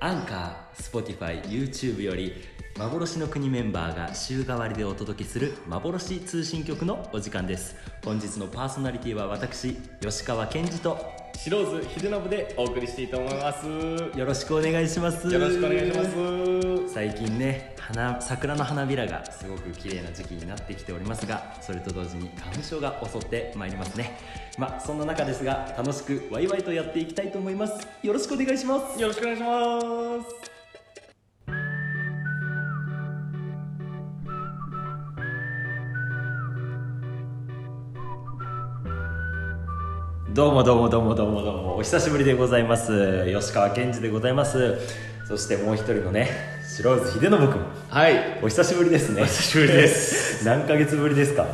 アンカー、Spotify、YouTube より幻の国メンバーが週替わりでお届けする幻通信局のお時間です。本日のパーソナリティは私吉川健二と白津秀信でお送りしていいと思います。よろしくお願いします。よろしくお願いします最近ね花桜の花びらがすごく綺麗な時期になってきておりますがそれと同時に花粉症が襲ってまいりますね。まあそんな中ですが楽しくワイワイとやっていきたいと思います。よろしくお願いします。よろしくお願いします。どうもどうもどうもどうもどうも。お久しぶりでございます。吉川健二でございます。そしてもう一人のね白津秀信君。はい。お久しぶりですね。お久しぶりです。何ヶ月ぶりですか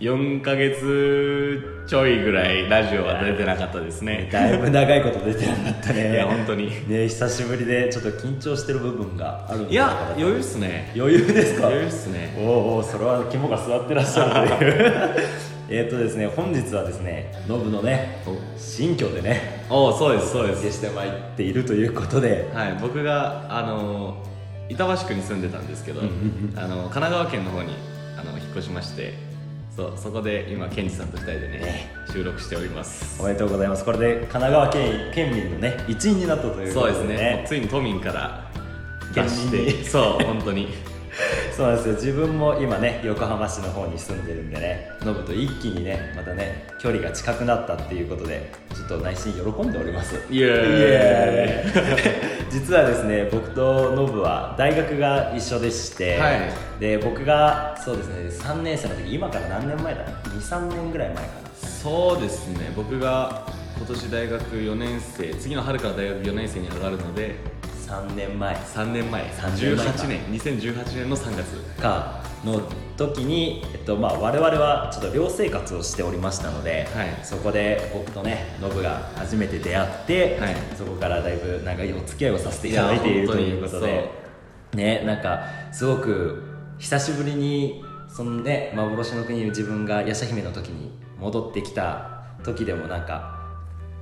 ？4ヶ月ちょいぐらいラジオは出てなかったですね。だいぶ長いこと出てなかったね。いや本当に。ね久しぶりでちょっと緊張してる部分があるんいや余裕っすね。余裕ですか？余裕っすね。おうおうそれは肝が座ってらっしゃるという。えっとですね本日はですねノブのね新居でねおおそうですそうです。消してまいっているということで。はい僕があの板橋区に住んでたんですけど、あの神奈川県の方にあの引っ越しましてそうそこで今ケンジさんと2人でねね収録しております。おめでとうございます。これで神奈川県県民のね一員になったというこそうですとでねついに都民から出してそう本当に そうなんですよ。自分も今ね横浜市の方に住んでるんでねノブと一気にねまたね距離が近くなったっていうことでちょっと内心喜んでおります。イエーイ。実はですね僕とノブは大学が一緒でして、はい。で僕がそうですね3年生の時今から何年前だ？23年ぐらい前かな。そうですね。僕が今年大学4年生次の春から大学4年生に上がるので3年前。3年前。3年前か。18年。2018年の3月。か。の時に、えっとまあ、我々はちょっと寮生活をしておりましたので、はい。そこで僕とねノブが初めて出会って、はい。そこからだいぶ長いお付き合いをさせていただいているということでねなんかすごく久しぶりにそのね幻の国に自分がヤシャ姫の時に戻ってきた時でもなんか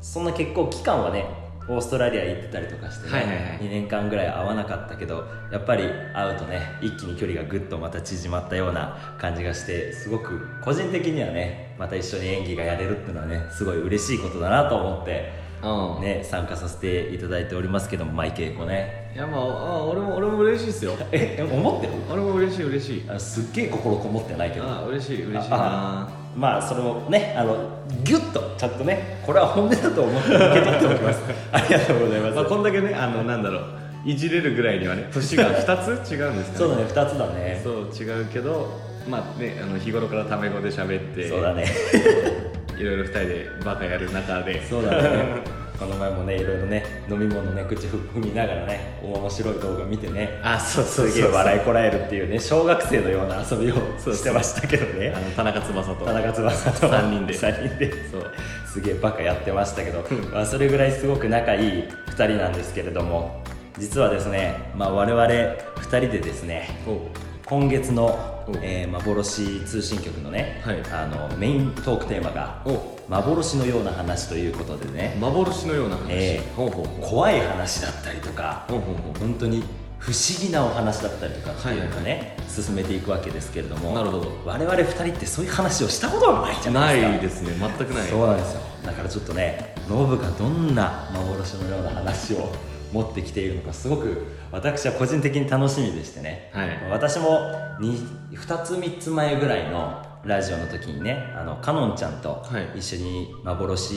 そんな結構期間はねオーストラリア行ってたりとかしてね、はいはいはい。2年間ぐらい会わなかったけどやっぱり会うとね一気に距離がぐっとまた縮まったような感じがしてすごく個人的にはねまた一緒に演技がやれるっていうのはねすごい嬉しいことだなと思って、うん。ね、参加させていただいておりますけども舞稽古ね。いやまああ俺も俺も嬉しいですよ。え思ってる？俺も嬉しい嬉しい。あすっげえ心こもってないけど。あ嬉しい嬉しいあなまあそれをねあのギュッとちゃんとねこれは本音だと思って受け取っておきます。ありがとうございます、まあこんだけねあのなんだろういじれるぐらいにはね年が2つ違うんですかそうだね2つだね。そう違うけどまあねあの日頃からタメ語で喋ってそうだね。いろいろ2人でバカやる中で。そうだね この前もねいろいろね飲み物ね口踏みながらね面白い動画見てねあそうそうすげえ笑いこらえるっていうね小学生のような遊びをしてましたけどね。あの田中翼と。田中翼と。三人で。3人で。そう。すげえバカやってましたけど、まあ、それぐらいすごく仲いい2人なんですけれども実はですね、まあ、我々2人でですねお今月のお、えー幻通信局のね、はい。あのメイントークテーマがお「幻のような話」ということでね。幻のような話、ええほうほう怖い話だったりとかほうほうほう。本当に不思議なお話だったりとかっていうのをね、はい進めていくわけですけれどもなるほど。我々2人ってそういう話をしたことがないじゃなないですか。いですね。全くない。そうなんですよ。だからちょっとねノブがどんな幻のような話を持ってきているのかすごく私は個人的に楽しみでしてね、はい。私も 2, 2つ3つ前ぐらいのラジオの時にねあのかのんちゃんとはい。一緒に幻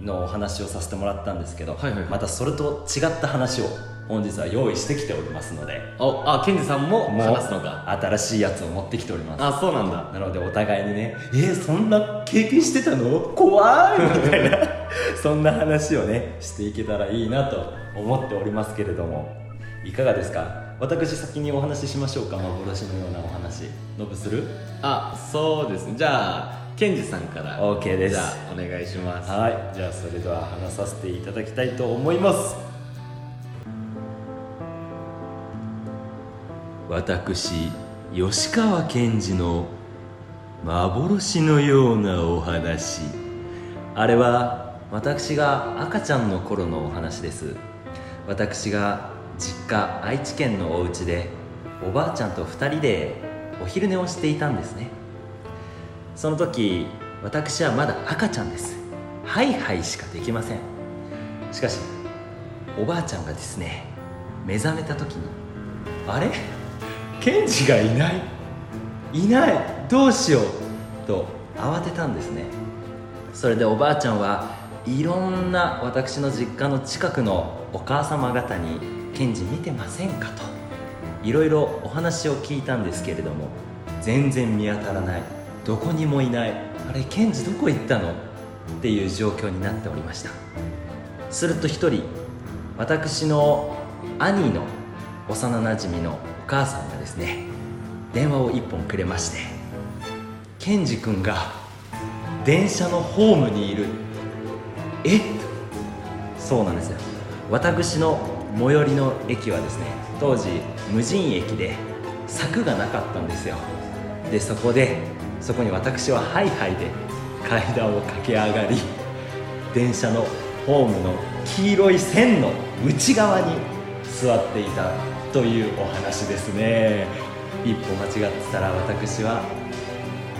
のお話をさせてもらったんですけど、はいはいはい。またそれと違った話を本日は用意してきておりますので。おあケンジさんももう話すのか？新しいやつを持ってきております。あそうなんだ。なのでお互いにね「えー、そんな経験してたの？怖い!」みたいな そんな話をねしていけたらいいなと思っておりますけれども。いかがですか？私先にお話ししましょうか幻のようなお話。ノブする？あそうですね。じゃあケンジさんから。OK です。じゃあお願いします。はい。じゃあそれでは話させていただきたいと思います。私吉川賢治の幻のようなお話。あれは私が赤ちゃんの頃のお話です。私が実家愛知県のお家でおばあちゃんと2人でお昼寝をしていたんですね。その時私はまだ赤ちゃんです。ハイハイしかできません。しかしおばあちゃんがですね目覚めた時にあれ？ケンジがいない？いない？どうしよう？と慌てたんですね。それでおばあちゃんはいろんな私の実家の近くのお母様方に「ケンジ見てませんか?」といろいろお話を聞いたんですけれども全然見当たらないどこにもいないあれケンジどこ行ったの？っていう状況になっておりましたすると一人私の兄の幼なじみのお母さんがですね電話を一本くれましてケンジ君が電車のホームにいるえそうなんですよ。私の最寄りの駅はですね当時無人駅で柵がなかったんですよ。でそこでそこに私はハイハイで階段を駆け上がり電車のホームの黄色い線の内側に座っていたというお話ですね。一歩間違ってたら私は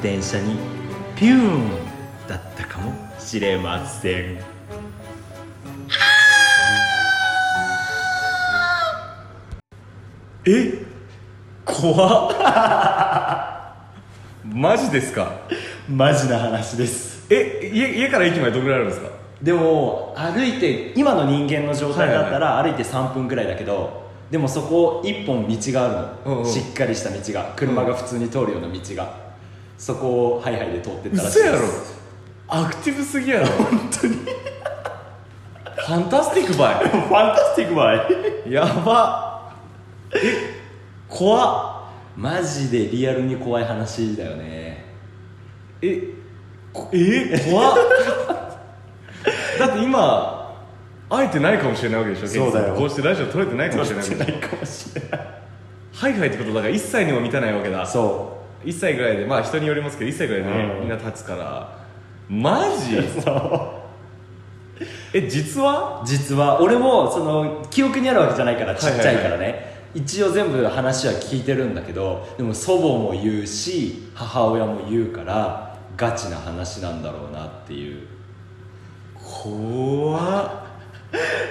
電車にピューンだったかもしれません。え？怖っ。マジですか？マジな話です。え家家から駅までどのぐらいあるんですか？でも歩いて今の人間の状態だったら歩いて3分ぐらいだけどでもそこ一本道があるの、うんうん。しっかりした道が。車が普通に通るような道が、そこをハイハイで通ってったらしい嘘やろ。アクティブすぎやろ。本当に？ファンタスティックベファンタスティックベイビー？イやば。え怖っ。マジでリアルに怖い話だよね。えこえ怖っ。だって今会えてないかもしれないわけでしょそうだよ。こうしてラジオ撮れてないかもしれないわけでしょ。いかもしれないハイハイってことだから1歳にも満たないわけだ。そ1歳ぐらいで。まあ人によりますけど1歳ぐらいでね、うん。みんな立つから。マジ？う そう。え実は？実は。俺もその記憶にあるわけじゃないからちっちゃいからね、はい一応全部話は聞いてるんだけどでも祖母も言うし母親も言うからガチな話なんだろうなっていう。怖っ。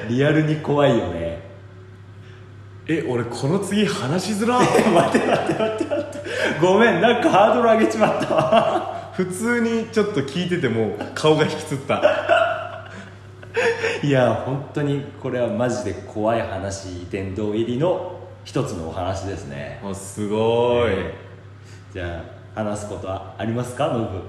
リアルに怖いよね。え俺この次話しづら 待って待って待って待って。ごめんなんかハードル上げちまった。わ 普通にちょっと聞いてても顔が引きつった。いや本当にこれはマジで怖い話殿堂入りの一つのお話ですね。あすごい、じゃあ話すことはありますかノブ？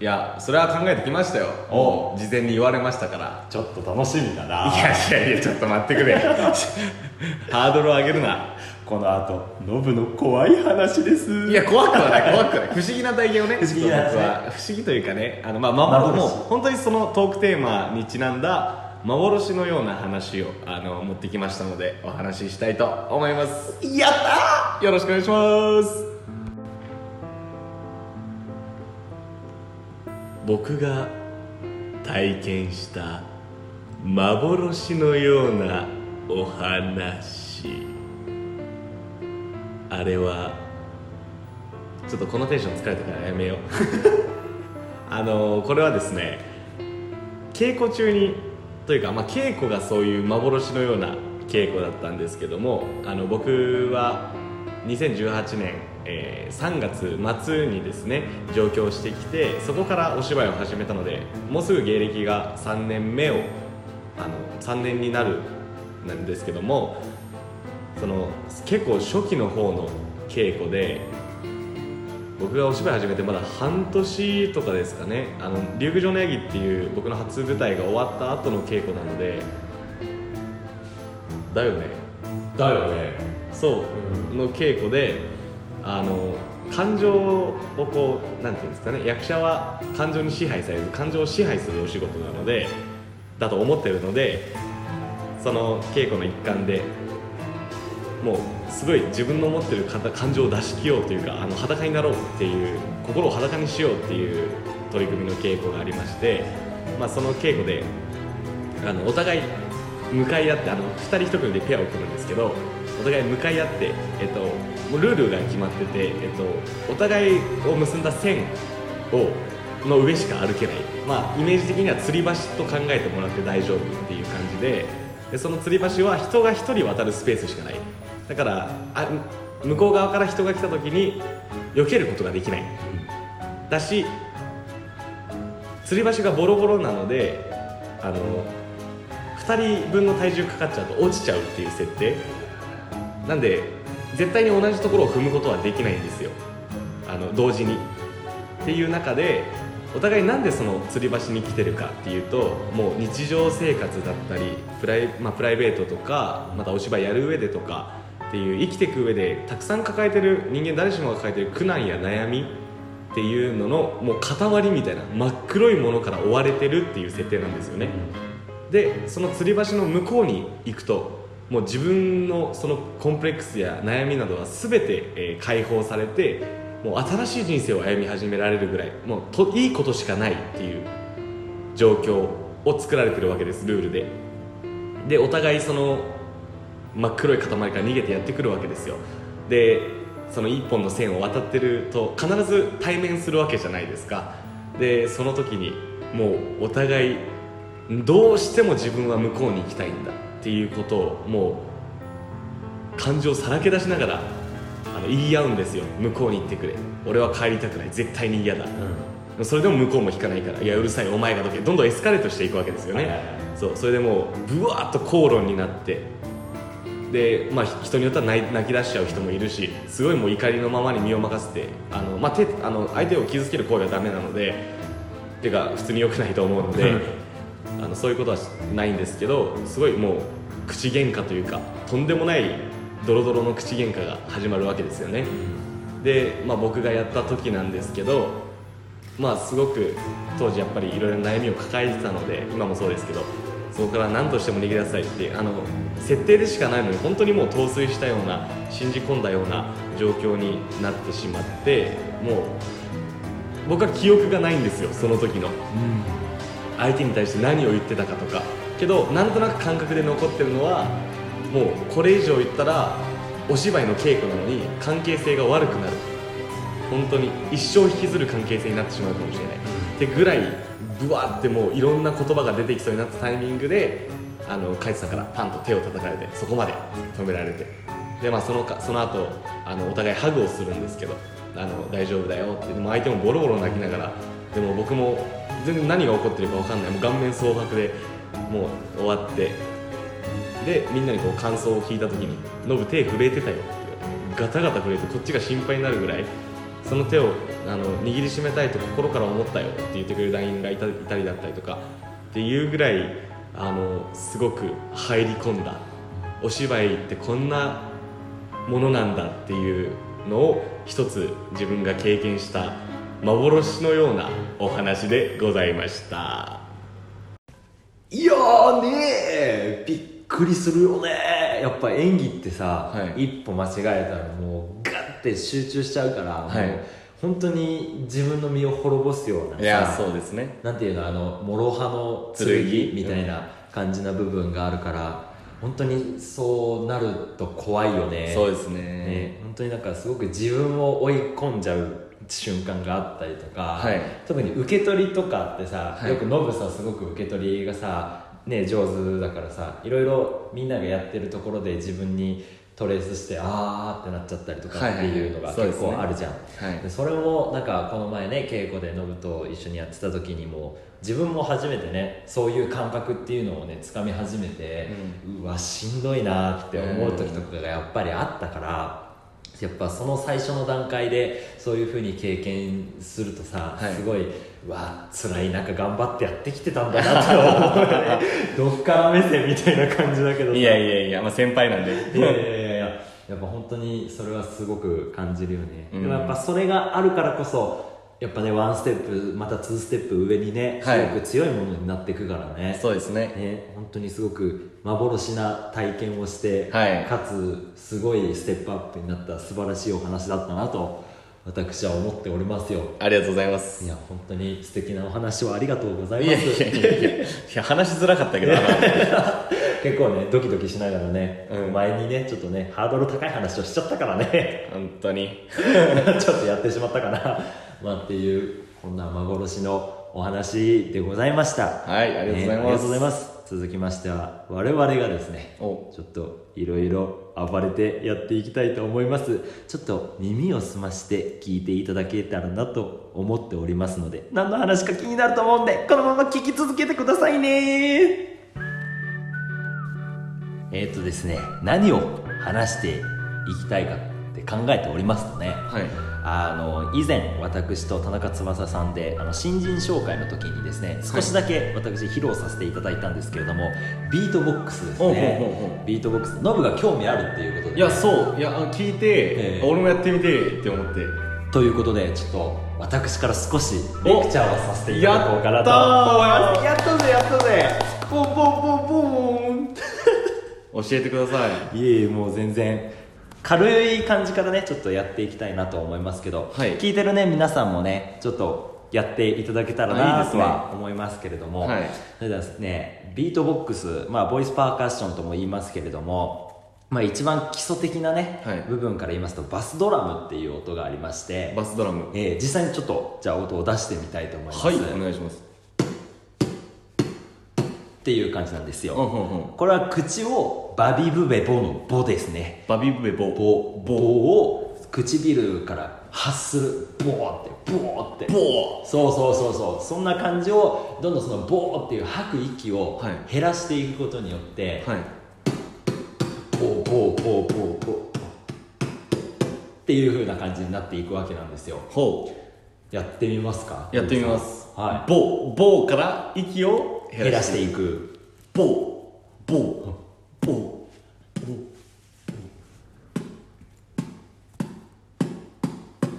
いやそれは考えてきましたよ。お。事前に言われましたから。ちょっと楽しみだな。いやいやいやちょっと待ってくれ。ハードルを上げるな。この後ノブの怖い話です。いや怖くはない怖くはない。不思議な体験をね不思議なちょっと僕は。不思議というかねあのまあ幻幻もう本当にそのトークテーマにちなんだ幻のような話をあの持ってきましたのでお話ししたいと思います。やったよろしくお願いします。僕が体験した幻のようなお話。あれはちょっとこのテンション疲れたからやめよう。あのこれはですね稽古中にというか、まあ、稽古がそういう幻のような稽古だったんですけどもあの僕は2018年、えー3月末にですね上京してきてそこからお芝居を始めたのでもうすぐ芸歴が3年目をあの3年になるなんですけどもその結構初期の方の稽古で僕がお芝居始めてまだ半年とかですかね。あの竜宮城のヤギっていう僕の初舞台が終わった後の稽古なので。だよね。だよね。そう。の稽古であの感情をこうなんていうんですかね。役者は感情に支配されず感情を支配するお仕事なのでだと思ってるのでその稽古の一環でもうすごい自分の持ってる感情を出し切ろうというかあの裸になろうっていう心を裸にしようっていう取り組みの稽古がありまして、まあ、その稽古であのお互い向かい合ってあの2人1組でペアを組むんですけどお互い向かい合って、えっと、もうルールが決まってて、えっと、お互いを結んだ線をの上しか歩けない、まあ、イメージ的には吊り橋と考えてもらって大丈夫っていう感じででその吊り橋は人が1人渡るスペースしかない。だからあ向こう側から人が来た時に避けることができない。だし吊り橋がボロボロなのであの2人分の体重かかっちゃうと落ちちゃうっていう設定。なんで絶対に同じところを踏むことはできないんですよ。あの同時に。っていう中でお互いなんでその吊り橋に来てるかっていうともう日常生活だったりプライ,、まあ、プライベートとかまたお芝居やる上でとかっていう生きていく上でたくさん抱えてる人間誰しもが抱えてる苦難や悩みっていうののもう塊みたいな真っ黒いものから追われてるっていう設定なんですよね、でその吊り橋の向こうに行くともう自分のそのコンプレックスや悩みなどは全て、え解放されてもう新しい人生を歩み始められるぐらいもうといいことしかないっていう状況を作られてるわけですルールで。でお互いその真っ黒い塊から逃げてやってくるわけですよ。でその一本の線を渡ってると必ず対面するわけじゃないですか。でその時にもうお互いどうしても自分は向こうに行きたいんだっていうことをもう感情をさらけ出しながらあの言い合うんですよ。向こうに行ってくれ。俺は帰りたくない。絶対に嫌だ。それでも向こうも引かないからいやうるさい。お前がどけ。どんどんエスカレートしていくわけですよね、そう。それでもうブワーッと口論になってで、まあ、人によっては泣き出しちゃう人もいるしすごいもう怒りのままに身を任せてあの、まあ、手あの相手を傷つける行為はダメなのでてか普通に良くないと思うのであのそういうことはないんですけどすごいもう口喧嘩というかとんでもないドロドロの口喧嘩が始まるわけですよね。で、まあ、僕がやった時なんですけどまあすごく当時やっぱりいろいろな悩みを抱えてたので今もそうですけどそこから何としても逃げなさいってあの設定でしかないのに本当にもう陶酔したような信じ込んだような状況になってしまってもう僕は記憶がないんですよその時の。相手に対して何を言ってたかとかけどなんとなく感覚で残ってるのはもうこれ以上言ったらお芝居の稽古なのに関係性が悪くなる。本当に一生引きずる関係性になってしまうかもしれない、ってぐらいブワーってもういろんな言葉が出てきそうになったタイミングであのカイツさんからパンと手を叩かれてそこまで止められて。でまあそのかその後あのお互いハグをするんですけどあの大丈夫だよって。でも相手もボロボロ泣きながらでも僕も全然何が起こってるか分かんない。もう顔面蒼白でもう終わって。でみんなにこう感想を聞いた時に「ノブ手震えてたよ」ってガタガタ震えてこっちが心配になるぐらいその手をあの握りしめたいと心から思ったよって言ってくれる団員がいたいたりだったりとかっていうぐらいあのすごく入り込んだ。お芝居ってこんなものなんだっていうのを一つ自分が経験した幻のようなお話でございました。いやーねえびっくりするよねやっぱ演技ってさ、はい。一歩間違えたらもうガッて集中しちゃうから、はい本当に自分の身を滅ぼすようなさうですね。なんていうのあの諸刃の剣剣みたいな感じな部分があるから、本当にそうなると怖いよね。そうですね。ね本当になんかすごく自分を追い込んじゃう瞬間があったりとか、はい。特に受け取りとかってさ、はい。よくノブさすごく受け取りがさね上手だからさいろいろみんながやってるところで自分にトレースしてあーってなっちゃったりとかっていうのが結構あるじゃん、それもなんかこの前ね稽古でノブと一緒にやってた時にも自分も初めてねそういう感覚っていうのをね掴み始めて、うわしんどいなって思う時とかがやっぱりあったから、やっぱその最初の段階でそういうふうに経験するとさ、はい。すごいうわ辛い中頑張ってやってきてたんだなって思う。よ ねどっから目線みたいな感じだけどさ。いやいやいや、まあ、先輩なんで。いやいやいや。いややっぱ本当にそれはすごく感じるよね、うん。でもやっぱそれがあるからこそやっぱねワンステップまたツーステップ上にねすはい。ごく強いものになっていくからね、そうですね。ね本当にすごく幻な体験をして、はい。かつすごいステップアップになった素晴らしいお話だったなと私は思っておりますよ。ありがとうございます。いや本当に素敵なお話をありがとうございいます。やいやいやいやいや話しづらかったけど 結構ねドキドキしながらね、うん。前にねちょっとねハードル高い話をしちゃったからね。本当に。ちょっとやってしまったかな。まあっていうこんな幻のお話でございました。はいありがとうございます。ねありがとうございます。続きましては我々がですねお。ちょっといろいろ暴れてやっていきたいと思います。ちょっと耳を澄まして聞いていただけたらなと思っておりますので何の話か気になると思うんでこのまま聞き続けてくださいねえー、っとですね何を話していきたいかって考えておりますとねはい。あの以前私と田中翼さんであの新人紹介の時にですね少しだけ私披露させていただいたんですけれども、ビートボックスですね。ビートボックスノブが興味あるっていうことで。いやそう。いやあ聞いて、ええ。俺もやってみてって思って。ということでちょっと私から少しレクチャーをさせていただこうかなと。思いますやったぜやったぜ。ボンボンボンボン教えてください。いえいえもう全然軽い感じからねちょっとやっていきたいなと思いますけど、はい。聞いてるね皆さんもねちょっとやっていただけたらあいいなとですね。は思いますけれども、はい。それではですねビートボックスまあボイスパーカッションとも言いますけれどもまあ一番基礎的なね、はい。部分から言いますとバスドラムっていう音がありましてバスドラム。えー実際にちょっとじゃあ音を出してみたいと思います、はいお願いしますっていう感じなんですよ、うんうんうん。これは口をバビブベボのボですね。バビブベボ。ボボ。を唇から発する。ボーって。ボーって。ボそうそうそうそう。そんな感じをどんどんそのボーっていう吐く息をはい。減らしていくことによって、はい。ボーボーボーボーボー。っていう風な感じになっていくわけなんですよ。ほやってみますか？うやってみます。はい。ボボから息を減らしていく。ボボボ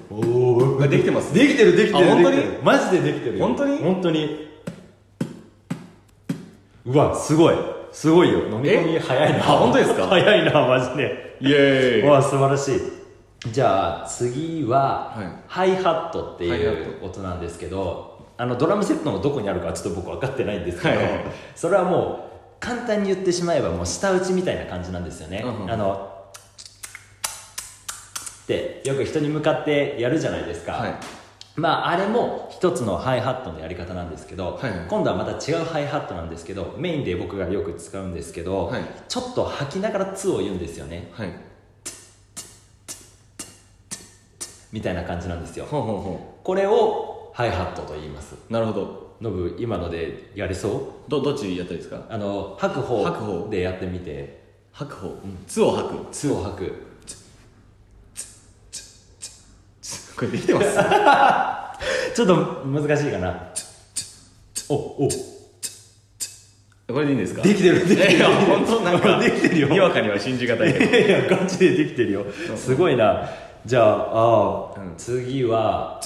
おおできてます？できてるできてるあ本当に？マジでできてるよ。本当に？本当に。うわすごい。すごいよ。飲み込み早いな。あ本当ですか？早いなマジで。イエーイ。わ素晴らしい。じゃあ次は、はい。ハイハットっていう音なんですけどあのドラムセットのどこにあるかはちょっと僕分かってないんですけど、はい。はいはいそれはもう簡単に言ってしまえばもう舌打ちみたいな感じなんですよね、うんうんあのってよく人に向かってやるじゃないですか、はい。まああれも一つのハイハットのやり方なんですけど、はい。はい今度はまた違うハイハットなんですけどメインで僕がよく使うんですけど、はい。ちょっと吐きながら「つ」を言うんですよね。はい。みたいな感じなんですよ。これをハイハットと言います。うなるほど。ノブ今のでやりそう？どどっちやったらいいですか？あの吐く方吐く方でやってみて。吐く方つを吐く「つ」を吐く。これできてます？ちょっと難しいかな。おお。これでいいんですか？できてる。できてる。いや本当なんか できてるよ。にわかには信じがたいけど。いやガチでできてるよ。すごいな。じゃああー、うん。次は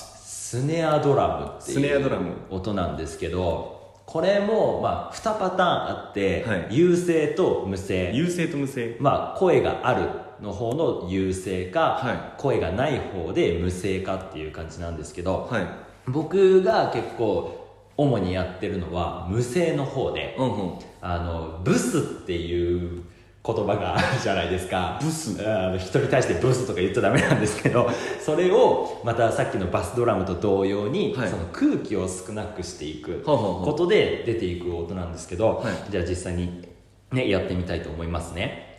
スネアドラムっていう音なんですけどこれもまあ2パターンあって、はい。有声と無声優勢と無声まあ声があるの方の有声か、は声がない方で無声かっていう感じなんですけど、はい。僕が結構主にやってるのは無声の方で、うんうん。あのブスっていう言葉があるじゃないですか。ブス。人に対してブスとか言っちゃダメなんですけどそれをまたさっきのバスドラムと同様に、はい。その空気を少なくしていくことで出ていく音なんですけど、はい。じゃあ実際に、ね、やってみたいと思いますね。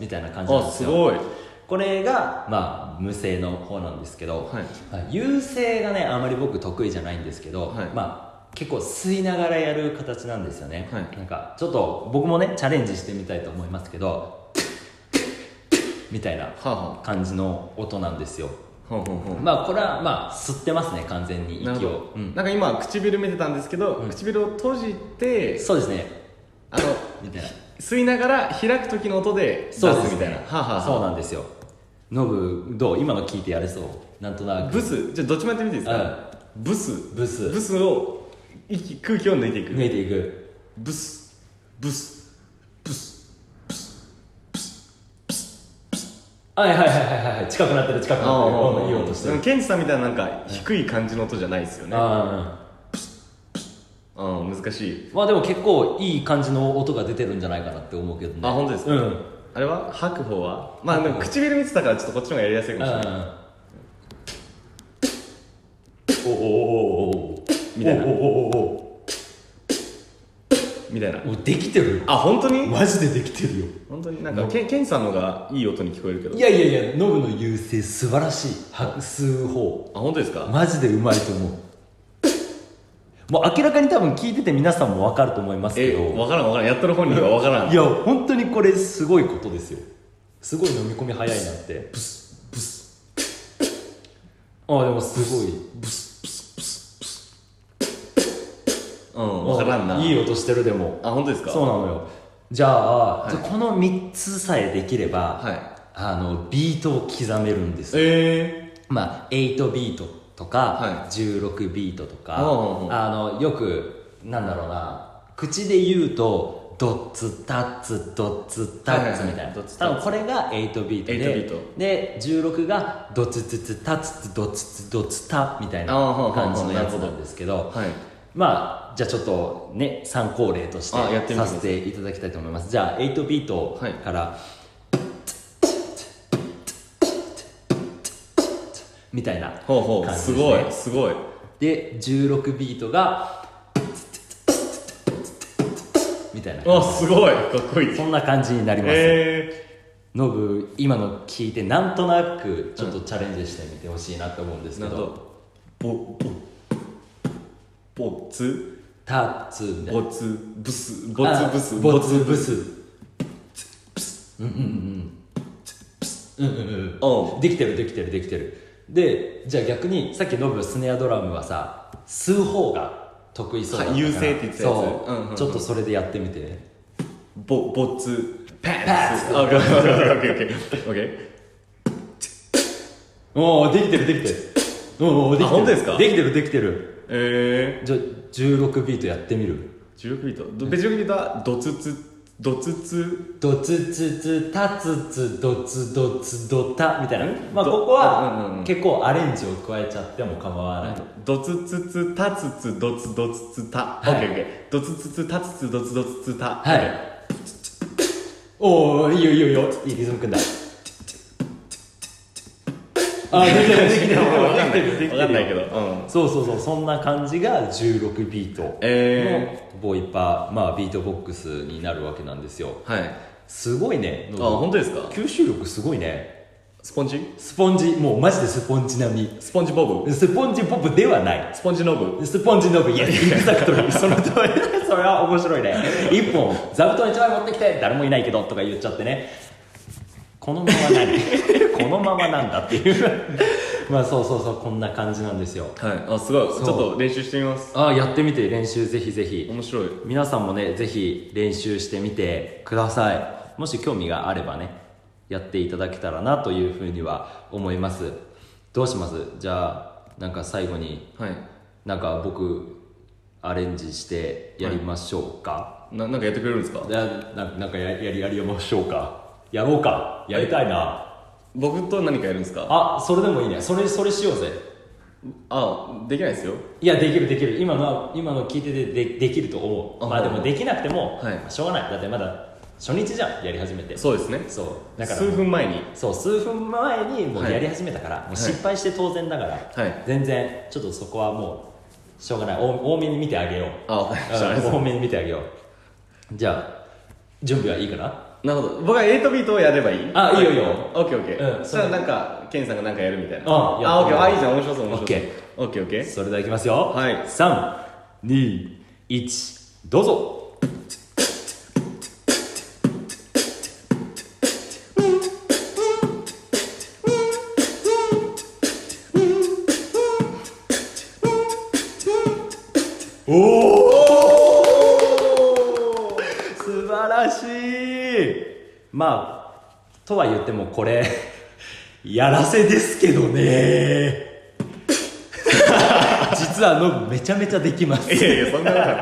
みたいな感じなんあですよ。すごい。これが、まあ、無声の方なんですけど、はい。まあ有声がねあまり僕得意じゃないんですけど、はい。まあ結構吸いながらやる形なんですよね、はい。なんかちょっと僕もねチャレンジしてみたいと思いますけどみたいな感じの音なんですよ。あほうほうほうまあこれはまあ吸ってますね完全に息を。なん。なんか今唇見てたんですけど、うん。唇を閉じてそうですね。あのみたいな。吸いながら開く時の音で出すみたいな、ね。そうなんですよ。ノブどう？今の聞いてやれそう。なんとなく。ブス？じゃあどっちもやってみていいですか、ブス。ブス。ブスを息空気を抜いていく。抜いていく。ブス。ブス。ブス。はいはいはいはいはい。近くなってる近くなってる。うんいい音してる。ケンチさんみたいななんか低い感じの音じゃないですよね。ああ。うん難しい。まあでも結構いい感じの音が出てるんじゃないかなって思うけどね。あ本当ですか？うん。あれは？吐く方は？まあでも唇見てたからちょっとこっちの方がやりやすいかもしれない。おおおおおみたいな。おおおおみたいな。おできてるよ。あ本当に？マジでできてるよ。本当に？なんかケンケンさんのがいい音に聞こえるけど。いやいやいやノブの優勢素晴らしい拍数法。あ本当ですか？マジでうまいと思う。もう明らかに多分聞いてて皆さんも分かると思いますけえど分からん分からん。やってる本人は分からん。いや本当にこれすごいことですよ。すごい飲み込み早いなって。ブスブス。あでもすごい。ブスうん分からんな。いい音してるでも。あ本当ですか？そうなのよ。じゃあ、はい。この3つさえできれば、はい。あのビートを刻めるんですよ。えまあ8ビートとか、はい。16ビートとか、あのよくなんだろうな口で言うとドッツタッツドッツタッツみたいな、はいはい多分これが8ビートで8ビート。で16がドツツツタツツドツツドツタみたいな感じのやつなんですけどはいまあじゃあちょっとね参考例としてさせていただきたいと思います。じゃあ8ビートから、みたいなほうほう感じですすねごいすごい。で16ビートがみたいなあすごいかっこいい。そんな感じになります、えノブ今の聞いてなんとなくちょっとチャレンジしてみてほしいなと思うんですー、けど、なんとぼぼぼつタッツみたいな。ぼつブス。ぼつブス。あボツブス。うんうんうんうん。うんうんおうできてるできてるできてる。でじゃあ逆にさっきノブスネアドラムはさ吸う方が得意そうだったから。はい優勢って言ってたやつ。そう、うんうんうん。ちょっとそれでやってみて。ぼぼつパパッッツ。あオッケーオッケーオッケー。オッケー。オッケーオッケーおおできてるできてる。おおできてる。あ本当ですか？できてるできてるえじゃあ16ビートやってみる？ー、16ビート？ど16ビートはドツツドツツ？ドツツツタツツドツドツドタ？みたいな。まあどここは結構アレンジを加えちゃっても構わない。ドツツツタツツドツドツツタオはい。ッケーオッケー。ドツツツタツツドツドツツタはい。おおいいよいいよいいよ。いいリズム組んだあできてるできてる。わかんないけど。うん。そうそうそうそんな感じが16ビート。のえボイパー、まあビートボックスになるわけなんですよ。ー、はい。すごいね。あ本当ですか？吸収力すごいね。スポンジ？スポンジ。もうマジでスポンジ並み。スポンジボブ？スポンジボブではない。スポンジノブ？スポンジノブ。 Yes exactly その通り。それは面白いね。一本座布団一枚持ってきて誰もいないけどとか言っちゃってね。このまま何このままなんだっていう。まあそうそうそうこんな感じなんですよ。はい。あすごい。ちょっと練習してみます。ああやってみて練習ぜひぜひ。面白い。皆さんもねぜひ練習してみてください。もし興味があればねやっていただけたらなというふうには思います。どうします？じゃあなんか最後にはい。なんか僕アレンジしてやりましょうか、ななんかやってくれるんですか？なななんかややりやりましょうか。やろうか。やりたいな僕と何かやるんですか？あそれでもいいね。それそれしようぜ。あできないですよ。いやできるできる。今のは今の聞いててでできると思う。あまあでもできなくても、はい。まあしょうがない。だってまだ初日じゃんやり始めて。そうですね。そう。だから数分前に。そう数分前にもうはいやり始めたから、もう失敗して当然だから、はい。全然ちょっとそこはもうしょうがない。多多めに見てあげよう。あわかりました。ありがとううん多めに見てあげよう。じゃあ準備はいいかな？なるほど。僕は8ビートをやればいい？あいいよいいよ。オッケーオッケー。うんそしたらなんかケンさんがなんかやるみたいな。あやあオッケー。あいいじゃん。面白そう面白そう。オッケー。オッケーオッケー。それではいきますよ。はい。321どうぞまあとは言ってもこれ やらせですけどね。実はノブめちゃめちゃできます。いやいやそんなことない。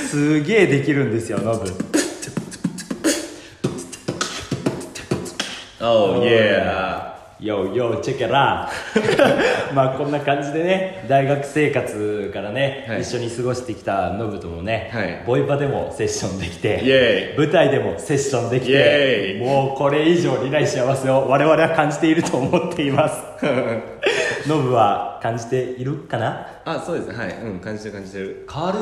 すげえできるんですよノブ。Oh yeah よよチェケラまあこんな感じでね大学生活からね、はい。一緒に過ごしてきたノブともね、はい。ボイパでもセッションできて舞台でもセッションできてもうこれ以上にない幸せを我々は感じていると思っています。ノブは感じているかな？あそうです。ねはい。うん感じてる感じてる。軽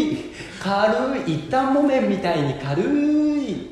い軽い一旦木綿みたいに軽い。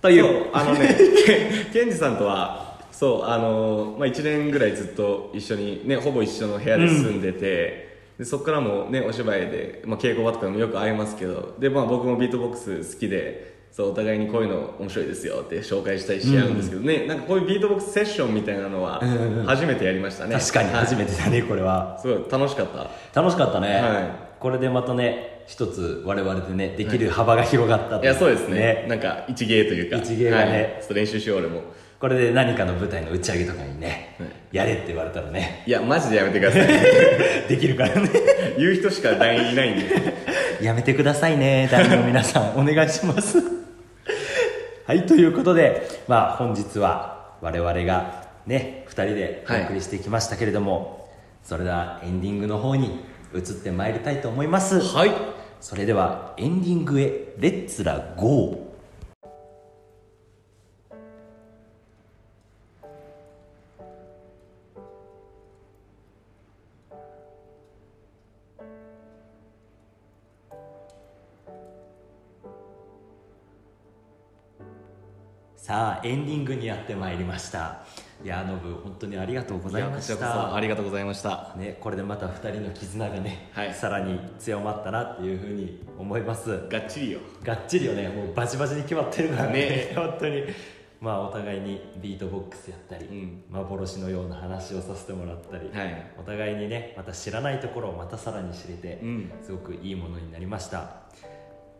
といそう。うあのね けケンジさんとはそうあのまあ、1年ぐらいずっと一緒にねほぼ一緒の部屋で住んでて、でそこからもねお芝居で、まあ、稽古場とかもよく会いますけどで、まあ、僕もビートボックス好きでそうお互いにこういうの面白いですよって紹介したりし合うんですけどね、なんかこういうビートボックスセッションみたいなのは初めてやりましたね、確かに初めて、てだねこれは。すごい楽しかった。楽しかったね、はい。これでまたね一つ我々でねできる幅が広がったといやそうですね。なんか一芸というか。一芸がね。はい。ちょっと練習しよう俺もこれで何かの舞台の打ち上げとかにね、はい。やれって言われたらね。いやマジでやめてください できるからね。言う人しか団員いないんで。やめてくださいね団員の皆さんお願いします。はいということでまあ本日は我々がね2人でお送りしてきましたけれども、それではエンディングの方に移ってまいりたいと思います。はい。それではエンディングへレッツラゴーさあエンディングにやってまいりました。いやノブ本当にありがとうございました。ありがとうございました。ね、これでまた2人の絆がね、はい。さらに強まったなっていうふうに思います。がっちりよ。がっちりよね。もうバチバチに決まってるからね。ね。本当に。まあお互いにビートボックスやったり、うん。幻のような話をさせてもらったり、はい。お互いにねまた知らないところをまたさらに知れて、うん。すごくいいものになりました。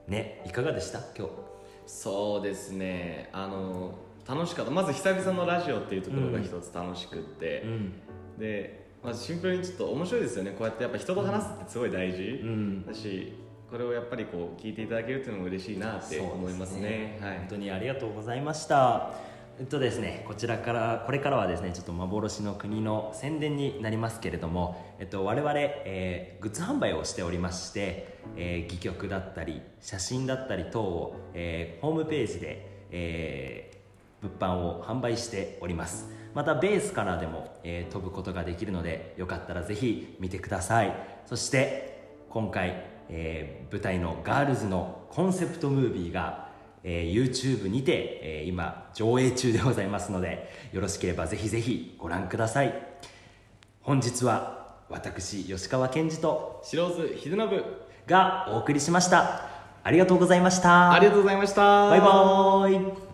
ねいかがでした？今日そうですね。あの楽しかった。まず久々のラジオっていうところが一つ楽しくって、ん。でまずシンプルにちょっと面白いですよね。こうやってやっぱ人と話すってすごい大事、うん。だしこれをやっぱりこう聞いていただけるっていうのも嬉しいなって思いますね。はい。本当にありがとうございましたえっとですねこちらからこれからはですねちょっと幻の国の宣伝になりますけれども、えっと、我々、えーグッズ販売をしておりまして、えー戯曲だったり写真だったり等を、えーホームページで、えー物販を販売しております。またベースからでも、えー飛ぶことができるのでよかったらぜひ見てください。そして今回、えー舞台のガールズのコンセプトムービーが、えー YouTube にて、えー今上映中でございますのでよろしければぜひぜひご覧ください。本日は私吉川健二と白津秀信。がお送りしました。ありがとうございました。ありがとうございました。バイバーイ